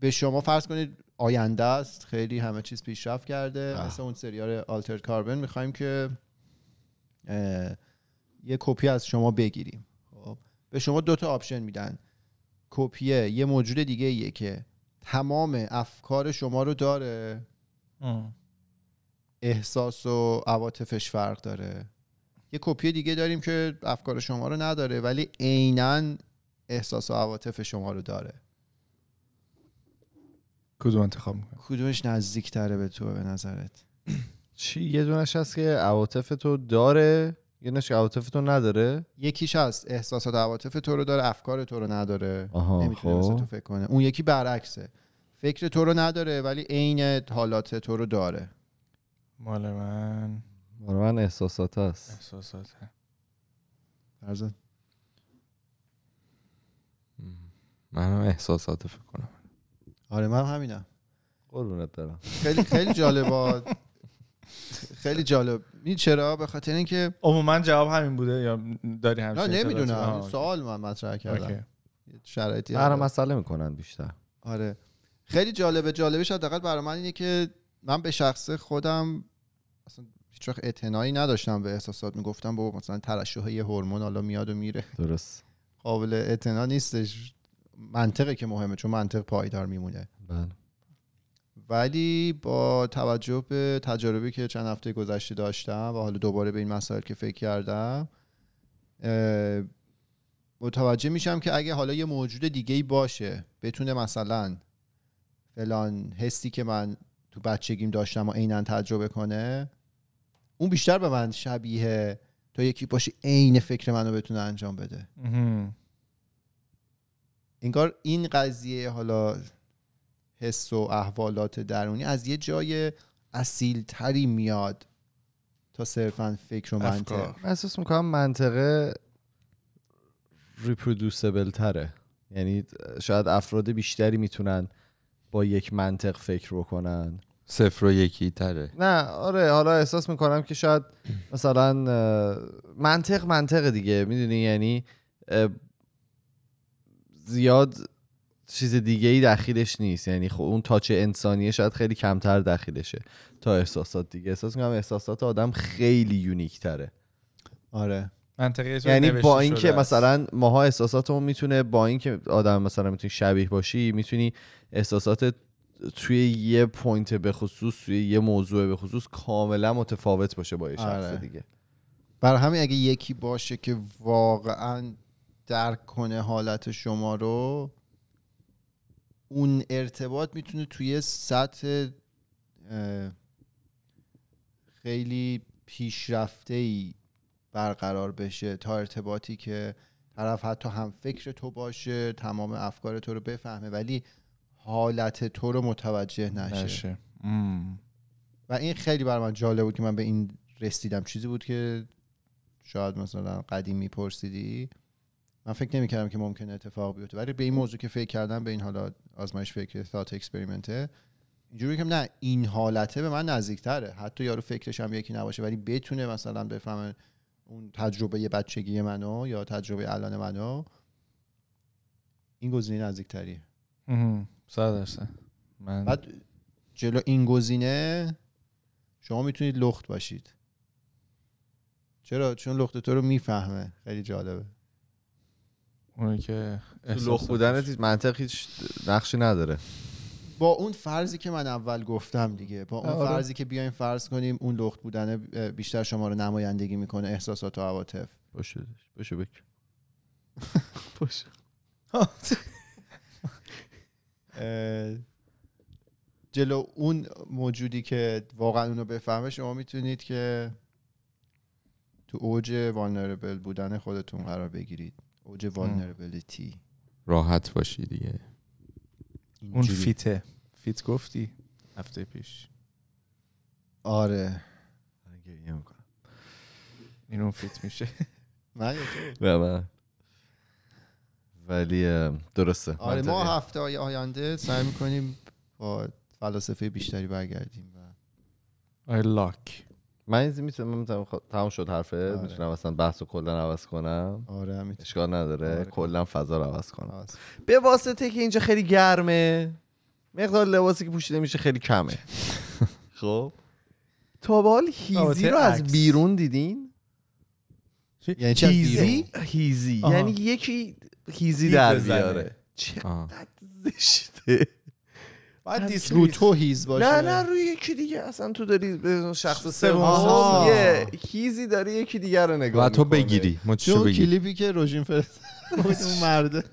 به شما فرض کنید آینده است خیلی همه چیز پیشرفت کرده. آه. مثل اون سریال آلتر کاربن می‌خوایم که یه کپی از شما بگیریم. خب به شما دو تا option میدن. کپیه یه موجود دیگه ایه که تمام افکار شما رو داره. احساس و عواطفش فرق داره. یه کپی دیگه داریم که افکار شما رو نداره ولی عینا احساس و عواطف شما رو داره. کدوم انتخاب می‌کنه کدومش نزدیک تره به تو به نظرت؟ چی؟ یه دونش هست که عواطف تو داره یه دونش که عواطف تو نداره. یکیش هست احساسات و عواطف تو رو داره افکار تو رو نداره. آها نمی‌تونه مثل تو خب فکر کنه. اون یکی برعکسه. فکر تو رو نداره ولی عین حالات تو رو داره. مال من. برای من احساسات هست احساسات فرزاد. منم احساسات فکر کنم. آره من همینم. قربونت برم. خیلی خیلی جالبه. خیلی جالب. این چرا؟ به خاطر اینکه عموما جواب همین بوده یا داری نه اطلاعاتی؟ آها، نمی‌دونم. سوال من مطرح کردم. شرایطی هر هست. مسئله می‌کنن بیشتر. آره. خیلی جالبه. جالبش حداقل برای من اینه که من به شخص خودم اصلا هیچ وقت اعتنایی نداشتم به احساسات. می‌گفتم با مثلا ترشح یه هورمون حالا میاد و میره. درست. قابل اعتنا نیستش. منطقه که مهمه چون منطق پایدار میمونه. بله. ولی با توجه به تجاربی که چند هفته گذشته داشتم و حالا دوباره به این مسائل که فکر کردم متوجه میشم که اگه حالا یه موجود دیگه ای باشه بتونه مثلا فلان حسی که من تو بچگیم داشتم و عینا تجربه کنه اون بیشتر به من شبیه تا یکی باشه عین فکر منو بتونه انجام بده. انگار این قضیه حالا حس و احوالات درونی از یه جای اصیل تری میاد تا صرفا فکر و منطق. من احساس می‌کنم منطقه ریپرودوسبل تره یعنی شاید افراد بیشتری می‌تونن با یک منطق فکر بکنن. صفر و یکی تره. نه آره حالا احساس می‌کنم که شاید مثلا منطق منطق دیگه می‌دونی؟ یعنی زیاد چیز دیگه ای داخلش نیست. یعنی خب اون تاچ انسانیه شاید خیلی کمتر داخلشه تا احساسات دیگه. احساس می‌کنم احساسات آدم خیلی یونیک تره آره. طور یعنی با اینکه. مثلا ماها احساساتمون می‌تونه با اینکه آدم مثلا می‌تونی شبیه باشی می‌تونی احساسات توی یه پوینت به خصوص توی یه موضوع به خصوص کاملا متفاوت باشه با یه شخص آره. دیگه برای همین اگه یکی باشه که واقعا درک کنه حالت شما رو اون ارتباط می‌تونه توی سطح خیلی پیشرفته ای برقرار بشه تا ارتباطی که طرف حتی هم فکر تو باشه تمام افکار تو رو بفهمه ولی حالت تو رو متوجه نشه. نشه. و این خیلی برای من جالب بود که من به این رسیدم. چیزی بود که شاید مثلا قدیم میپرسیدی من فکر نمی‌کردم که ممکنه اتفاق بیفته ولی به این موضوع که فکر کردم به این حالا آزمایش فکر ثات اکسپریمنته اینجوری که نه این حالته به من نزدیکتره. حتی یارو فکرش هم یکی نباشه ولی بتونه مثلا بفهمه اون تجربه بچگی منو یا تجربه الان منو این گزینه نزدیکتریه. صد درصد. من بعد جلو این گزینه شما می‌تونید لخت باشید. چرا؟ چون لخت تو رو می‌فهمه. خیلی جالبه. اونی که تو احساس لخ بودنت هیچ- منطق هیچ نقشی نداره. با اون فرضی که من اول گفتم دیگه با اون آره. فرضی که بیایم فرض کنیم اون لخت بودن بیشتر شما رو نمایندگی می‌کنه احساسات و عواطف. باشه باشه بک باشه. جلو اون موجودی که واقعا اونو بفهمه شما می‌تونید که تو اوج والنربل بودن خودتون قرار بگیرید. اوج والنربلیتی راحت باشی دیگه. اون فیته. فیت گفتی هفته پیش. آره. گریه می‌کنم. این اون فیت میشه؟ نه من ولی درسته. آره ما. هفته های آینده سعی می‌کنیم با فلاسفه بیشتری برگردیم و آی لاک من این می‌تونم می‌تونم تمام شد حرفه آره. می‌تونم اصلا بحث رو کلا عوض کنم آره هم می‌تونیم. اشکال نداره آره. کلا فضا رو عوض کنم آره. به واسطه که اینجا خیلی گرمه مقدار لباسی که پوشیده میشه خیلی کمه خب تا به حال هیزی رو از. بیرون دیدین یعنی هیزی؟ هیزی. یعنی یکی هیزی در. بیاره چقدر آه. زشته بعد رو تو هیز باشه. نه نه روی یکی دیگه. اصلا تو داری به شخص سوم. یه هیزی داری یکی دیگر رو نگاه و تو. بگیری. چون مچشو اون بگیری؟ کلیپی که روژین فرست اون مرده.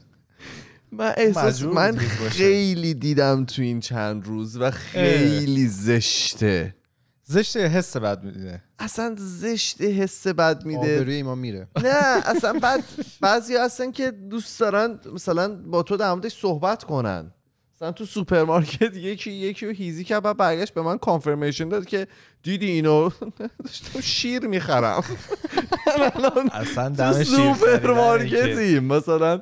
من احساس من. خیلی دیدم تو این چند روز و خیلی زشته. زشته حس بد میدینه؟ اصلا زشت حس بد میده. آبروی ایمان میره. نه اصلا بعد بعضی هستن که دوست دارن مثلا با تو در موردش صحبت کنن. مثلا تو سوپرمارکت یکی یکی رو هیزی کرد بعد برگشت به من confirmation داد که دیدی اینو؟ داشتم شیر می‌خرم. اصلا دم که- سوپرمارکتی مثلا.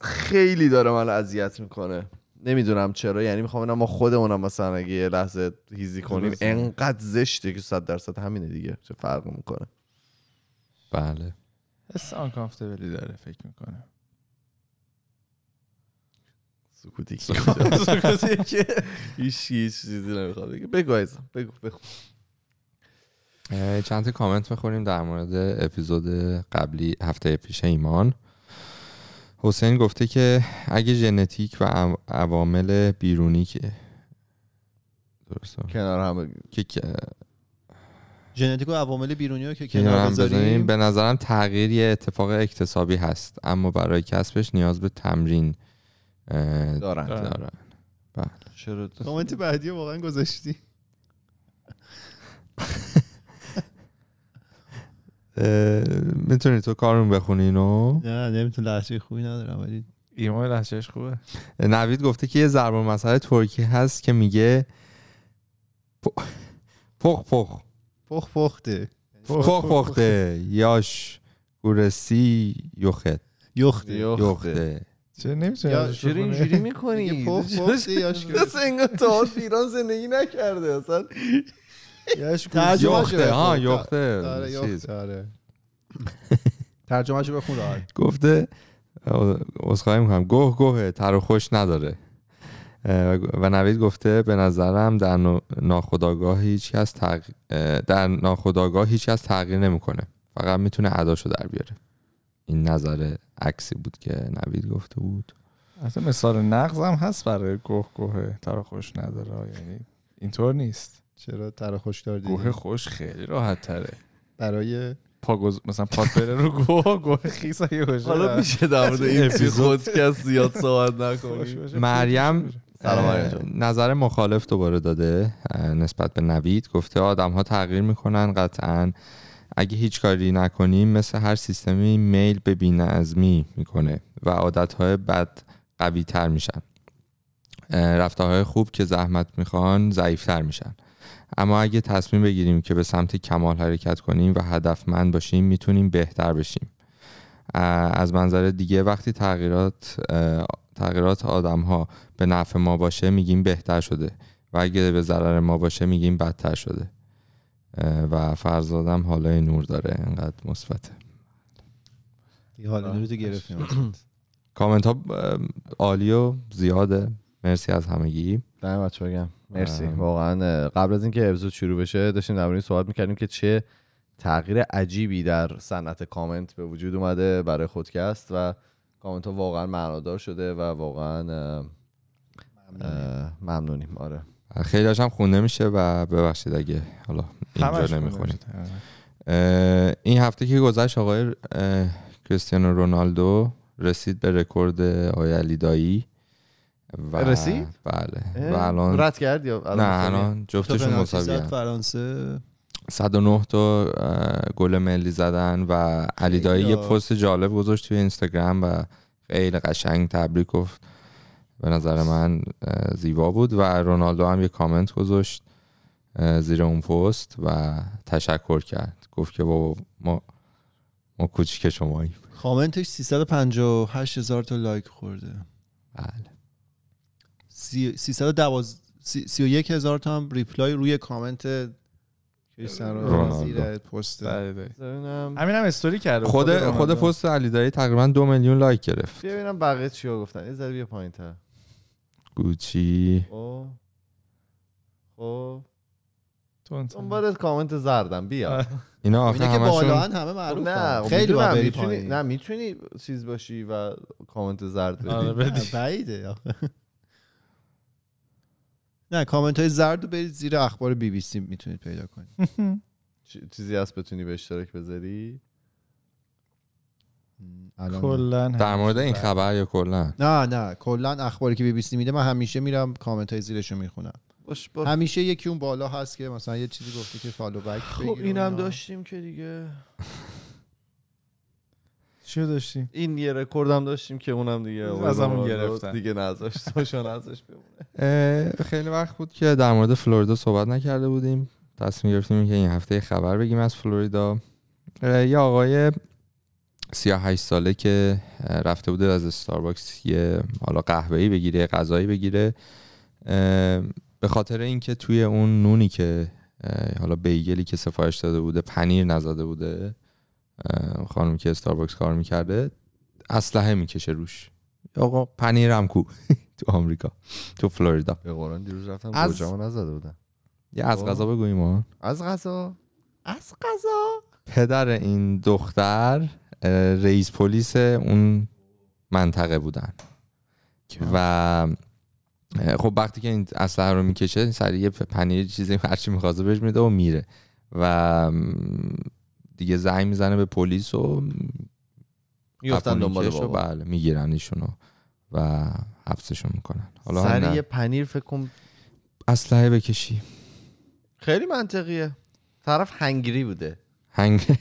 خیلی داره من اذیت می‌کنه. نمی‌دونم چرا یعنی می‌خوام ما خودمونم مثلا اگه یه لحظه هیزی کنیم. انقدر زشته که صد درصد همینه دیگه. چه فرق می‌کنه؟ بله. حس uncomfortable ی داره فکر می‌کنه سکوتی که هیچ هیچ چیزی نمی‌خواد بگه بگو عزیزم بگو بگو. چند تا کامنت بخوریم در مورد اپیزود قبلی هفته پیش ایمان. حسین گفته که اگه ژنتیک و عو- عوامل بیرونی که درسته. کنار هم که ژنتیک و عوامل بیرونی رو که کنار بذاریم. به نظرم تغییر یه اتفاق اکتسابی هست اما برای کسبش نیاز به تمرین دارن. دارن. بله. چرا کامنت بعدی واقعا گذاشتی. می‌تونی تو کارون بخونی اینو نه نمیتون لحظه خوبی ندارم ولی ایمان لحشهش خوبه. نوید گفته که یه ضرب مسئله ترکی هست که میگه پخ پخ. پخ پخته. پخ پخته. یاش گورسی یخت. یخته. یخته. چرا نمی‌تونی یا چرا؟ اینجوری می‌کنی؟ پخ مثل انگار تا حال ایران زندگی نکرده اصلا. یخته ها یخته آره. یخته آره. ترجمه شو بخون گفته اصخایی می‌کنم. گوه گوه تر و خوش نداره. و نوید گفته به نظرم در ناخودآگاه هیچ کس تغ- در ناخودآگاه هیچ کس تغییر نمی‌کنه. فقط می‌تونه اداشو در بیاره. این نظر عکسی بود که نوید گفته بود. اصلا مثال نقض هم هست برای گوه گوه تر خوش نداره یعنی اینطور نیست. چرا تر خوش دار؟ گوه خوش خیلی راحت تره. برای پا گز... مثلا پات بره رو گوه گوه خیس اگه باشه. حالا میشه در مورد این خودکست زیاد صحبت نکنیم. باشه. مریم. نظر مخالف دوباره داده نسبت به نوید. گفته آدم ها تغییر می‌کنن قطعا اگه هیچ کاری نکنیم مثل هر سیستمی میل به بینظمی می‌کنه و عادت های بد قوی تر میشن رفتارهای خوب که زحمت می‌خوان ضعیفتر میشن. اما اگه تصمیم بگیریم که به سمت کمال حرکت کنیم و هدفمند باشیم می‌تونیم بهتر بشیم. از منظر دیگه وقتی تغییرات تغییرات آدم ها به نفع ما باشه میگیم بهتر شده. و اگه به ضرر ما باشه میگیم بدتر شده. و فرزادم حالای نور داره. انقدر مثبته. یه حال نوری تو گرفتیم. کامنت ها عالی و زیاده. مرسی از همگی. دم بچه بگم مرسی. واقعا قبل از اینکه اپیزود شروع بشه داشتیم در صحبت می‌کردیم که چه تغییر عجیبی در صنعت کامنت به وجود اومده برای خودکست و کامنت ها واقعا معنادار شده و واقعا ممنونیم. آره. خیلی هم خونده میشه و ببخشید اگه حالا اینجا نمی‌خونید میشه. این هفته که گذشت آقای کریستیانو رونالدو رسید به رکورد آقای علی دایی و رسید؟ بله و الان رد کرد یا نه الان جفتشون مساوی. فرانسه 109 تا گل ملی زدن و علی دایی یه. پست جالب گذاشت توی اینستاگرام و خیلی قشنگ تبریک گفت به نظر من زیبا بود و رونالدو هم یه کامنت گذاشت زیر اون پست و تشکر کرد. گفت که بابا ما ما کوچیک شماییم. کامنتش 358 هزار تا لایک خورده. بله. سی- 312 سی- 31 هزار تا هم reply روی کامنت. زیر پست. بله، بله. ببینم. همین هم استوری کرده خود خود. پست علی دایی تقریبا دو میلیون لایک گرفت. ببینم بقیه چیا گفتن. یه ذره بیا پایین تر گوچی خب خب تون تون. دنبال کامنت زردم بیا. اینا آخه اینه که بالا همشون همه معروفن نه خیلی بری می‌تونی پایین. نه می‌تونی چیز باشی و کامنت زرد بدی آره، بدی. نه، بعیده. نه کامنت های زرد رو برید زیر اخبار بی بی سی می‌تونید پیدا کنید چی- چیزی هست بتونی به اشتراک بذاری. کلا در مورد این خبر یا کلا؟ نه نه. کلا اخباری که بی بی سی میده من همیشه میرم کامنت های زیرش رو می‌خونم. باش همیشه یکی اون بالا هست که مثلا یه چیزی گفته که follow back خب اینم داشتیم که دیگه. چی داشتیم؟ این یه رکوردم داشتیم که اونم دیگه از همون رونالدو گرفتن. دیگه نذاشت سوشان ازش بمونه. خیلی وقت بود که در مورد فلوریدا صحبت نکرده بودیم. تصمیم گرفتیم که این هفته خبر بگیم از فلوریدا. یه آقای 38 ساله که رفته بوده از استارباکس یه حالا قهوه‌ای بگیره غذایی بگیره به خاطر اینکه توی اون نونی که حالا bagel ی که سفارش داده بوده پنیر نزده بوده اه، خانم که استارباکس کار می‌کرده اسلحه می‌کشه روش. آقا پنیرم کو تو آمریکا تو فلوریدا. به قرآن دیروز رفتم از- نزده بودن. یه از. غذا بگوییم از غذا؟ از غذا؟ پدر این دختر رئیس پلیس اون منطقه بودن. و خب وقتی که این اسلحه رو می‌کشه سریع یه پنیر چیزی هرچی می‌خواسته بهش میده و میره. و دیگه زنگ می‌زنه به پلیس و میفتن دنبال بابا. بله می‌گیرن ایشونو و حبسشون می‌کنن. حالا سریع. پنیر فکر کن. اسلحه بکشی. خیلی منطقیه. طرف هنگری بوده. هنگ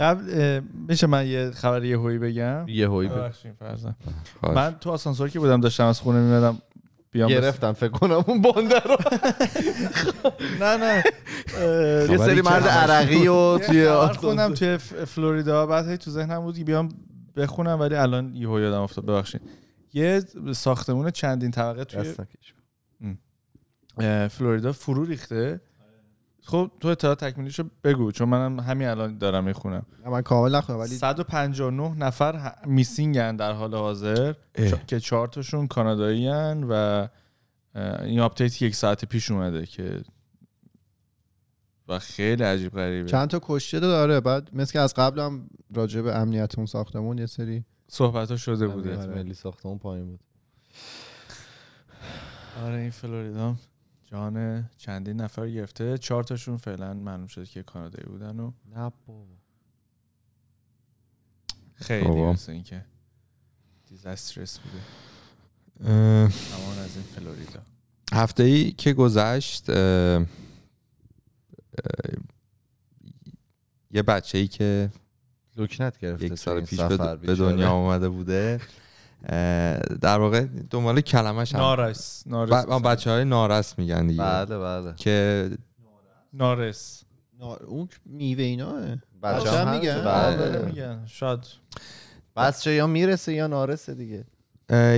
قبل میشه من یه خبر یه هویی بگم؟ یه هوی خواهش. من تو آسانسور که بودم داشتم از خونه میمدم بیام گرفتن فکر کنم اون بانده رو. نه نه. یه سری مرد عرقی و توی. خوندم توی فلوریدا بعد هی تو ذهنم بود که بیام بخونم ولی الان یهو یادم افتاد. ببخشید. یه ساختمون چندین طبقه توی فلوریدا فرو ریخته. خب تو اطلاع تکمیلیشو بگو چون منم همین الان دارم می‌خونم. من کامل نخونم ولی 159 نفر missing ن در حال حاضر اه. چا- که چهار تاشون کانادایی و این update یک ساعت پیش اومده که و خیلی عجیب غریبه. چند تا کشته داره بعد مثل که از قبل هم راجع به امنیت اون ساختمون یه سری صحبت ها شده بوده ملی ساختمون پایین بود. آره این فلوریدا. جان چندین نفر رو گرفته. چهار تاشون فعلا معلوم شده که کانادایی بودن و نه بابا. خیلی. مثل این که دیزاسترس بوده. اه، همان از این فلوریدا. هفته ای که گذشت اه، اه، یه بچه ای که لکنت گرفته یک سال پیش به-. دنیا آمده بوده. در واقع دنبال کلمش هم. نارس نارس بچه های نارس میگن دیگه. بله بله. که نارس. نا- اون میوه اینا بچه بچه هم میگن؟ هست؟ بله بله. میگن. شاید. بچه یا می‌رسه یا نارسه دیگه.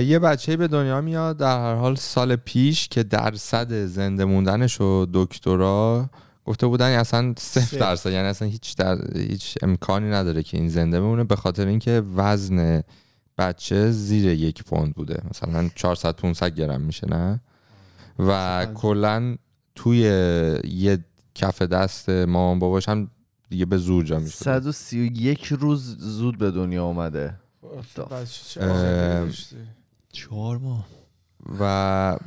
یه بچه به دنیا میاد در هر حال سال پیش که درصد زنده موندنش و دکترا گفته بودن اصلا صفر صفر. درصد یعنی اصلا هیچ در هیچ امکانی نداره که این زنده بمونه به خاطر اینکه وزن بچه زیر یک پوند بوده. مثلا 400 500 گرم میشه نه؟ و. کلا توی یه کف دست مامان باباش هم دیگه به زور جا میشه 131 روز زود به دنیا اومده. چهار ماه. و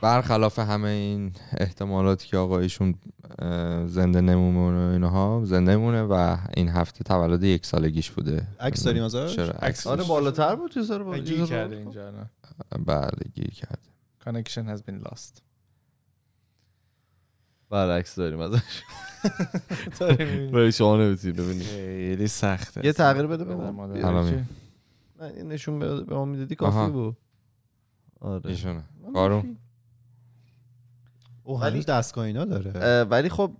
برخلاف همه این احتمالاتی که آقایشون اه، زنده نمونه و اینها زنده مونه و این هفته تولد یک سالگیش بوده. عکس داریم ازش؟ عکس آره بالاتر بود چیز رو گیر کرده اینجا نه. بله گیر کرد connection has been lost. بله عکس داریم ازش. برای شما نمی‌تونی ببینی خیلی سخته. یه تغییر بده به این نشون به به ما می‌دادی. کافی بود. آره. ایشونه. من کارو. او ولی- هنوز دستگاه اینا داره. ولی خب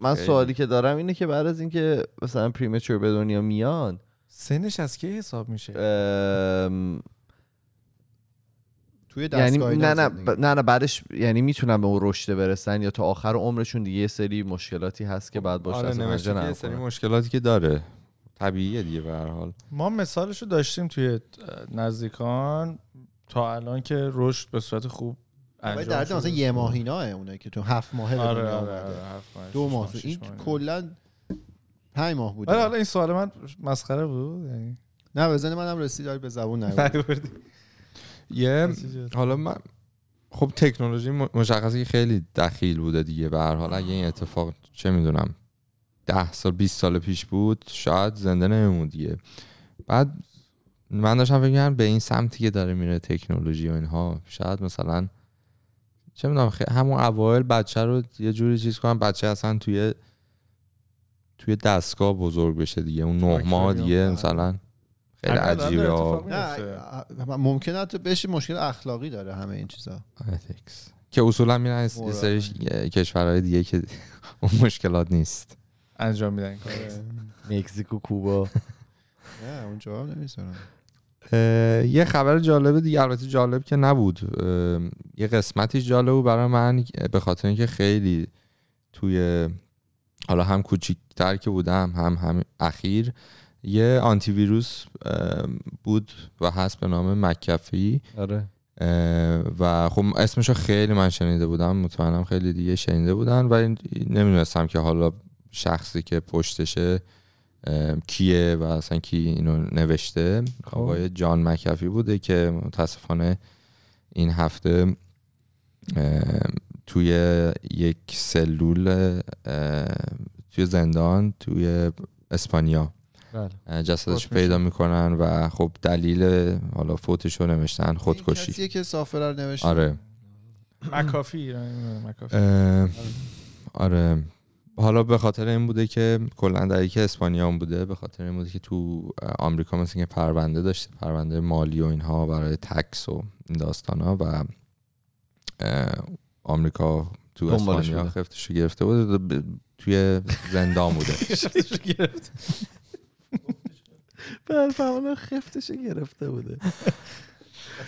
من. سوالی که دارم اینه که بعد از اینکه مثلا پریمچور به دنیا میان سنش از کی حساب میشه؟ ام، توی یعنی نه نه نه نه بعدش یعنی می‌تونن به اون رشد برسن یا تا آخر عمرشون دیگه یه سری مشکلاتی هست که بعد باشه آره یه سری. مشکلاتی که داره. طبیعیه دیگه به هر حال. ما مثالش رو داشتیم توی نزدیکان تا الان که رشد به صورت خوب ولی انجام در حد. مثلا یه ماهینا اونایی که تو هفت ماهه به آره آره اومده. آره هفت ماه، دو ماه شش این ماه اینا. کلا پنج ماه بود ولی حالا این سوال من مسخره بود یعنی نه ذهن منم رسید ولی به زبون نیوردی. یه. حالا من خب تکنولوژی مشخصه که خیلی دخیل بوده دیگه به هر حال اگه این اتفاق چه می‌دونم ده سال 20 سال پیش بود شاید زنده نمیمود دیگه بعد من داشتم فکر می‌کردم به این سمتی که داره میره تکنولوژی و اینها شاید مثلا چه می‌دونم همون اوایل بچه رو یه جوری چیز کنم بچه اصلا توی توی دستگاه بزرگ بشه دیگه. اون نه ماه. دیگه مثلا خیلی عجیبه ممکنه حتی بهش مشکل اخلاقی داره همه این چیزا. Ethics. که اصولا میرن یه مورد. سری کشورهای دیگه که اون مشکلات نیست. انجام میدن این کار مکزیک و کوبا. نه اون جواب نمی‌ذارم اه، یه خبر جالب دیگه البته جالب که نبود. یه قسمتی جالب بود برای من به خاطر اینکه خیلی توی حالا هم کوچیکتر که بودم هم هم اخیر یه آنتی ویروس بود و هست به نام مکفی آره. و خب اسمشو خیلی من شنیده بودم مطمئنم خیلی دیگه شنیده بودن و نمی‌دونستم که حالا شخصی که پشتشه کیه و اصلا کی اینو نوشته؟ خب. آقای جان مکفی بوده که متاسفانه این هفته توی یک سلول توی زندان توی اسپانیا بله. جسدش پیدا می‌کنن و خب دلیل حالا فوتش رو نوشتن خودکشی. کسیه که سافره رو نوشته؟ آره. مکافی اه، آره. حالا به خاطر این بوده که کلا در یک اسپانیا هم بوده به خاطر این بوده که تو آمریکا مثل که پرونده داشته پرونده مالی و اینها برای تکس و این داستان ها و آمریکا تو اسپانیا بوده. خفتش رو گرفته بود و ب- توی زندان بوده. بله خفتش گرفته بوده.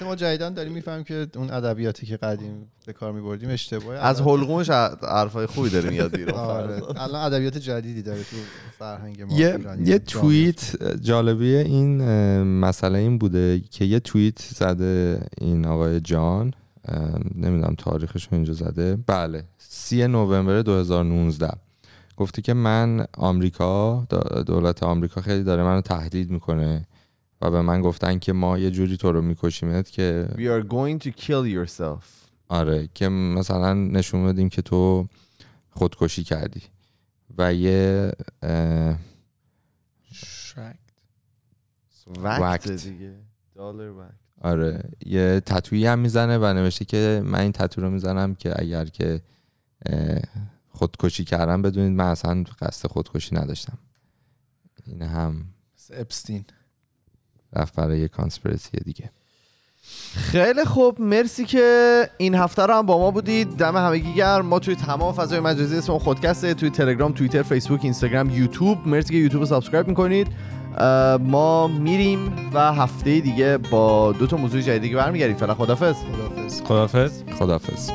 ما جدیدن داریم می‌فهمیم که اون ادبیاتی که قدیم به کار میبردیم اشتباهه. از حلقومش حرفای خوبی داریم یاد بیرون آره. الان ادبیات جدیدی داره تو فرهنگ ما یه, ایرانی. یه. توییت جالبی این مسئله این بوده که یه توییت زده این آقای جان نمی‌دونم تاریخش رو اینجا زده. بله سی نوامبر 2019 گفته که من آمریکا دولت آمریکا خیلی داره منو تهدید می‌کنه. و به من گفتن که ما یه جوری تو رو میکشیمت که We are going to kill yourself. آره که مثلا نشون بدیم که تو خودکشی کردی. و یه اه، شک. وقت. دیگه. دلار وقت. آره یه تتویی هم می‌زنه و نوشته که من این تتو رو می‌زنم که اگر که خودکشی کردم بدونید من اصلا قصد خودکشی نداشتم. این هم. مثل اپستین رفت برای یه conspiracy دیگه. خیلی خوب مرسی که این هفته رو هم با ما بودید. دم همگی گرم. ما توی تمام فضای مجازی اسم خودکسته توی تلگرام توییتر فیسبوک اینستاگرام یوتیوب. مرسی که یوتیوب رو subscribe می‌کنید. ما میریم و هفته دیگه با دو تا موضوع جدیدی که برمیگردیم. فعلا خدافظ خداحافظ. خدافظ خدافظ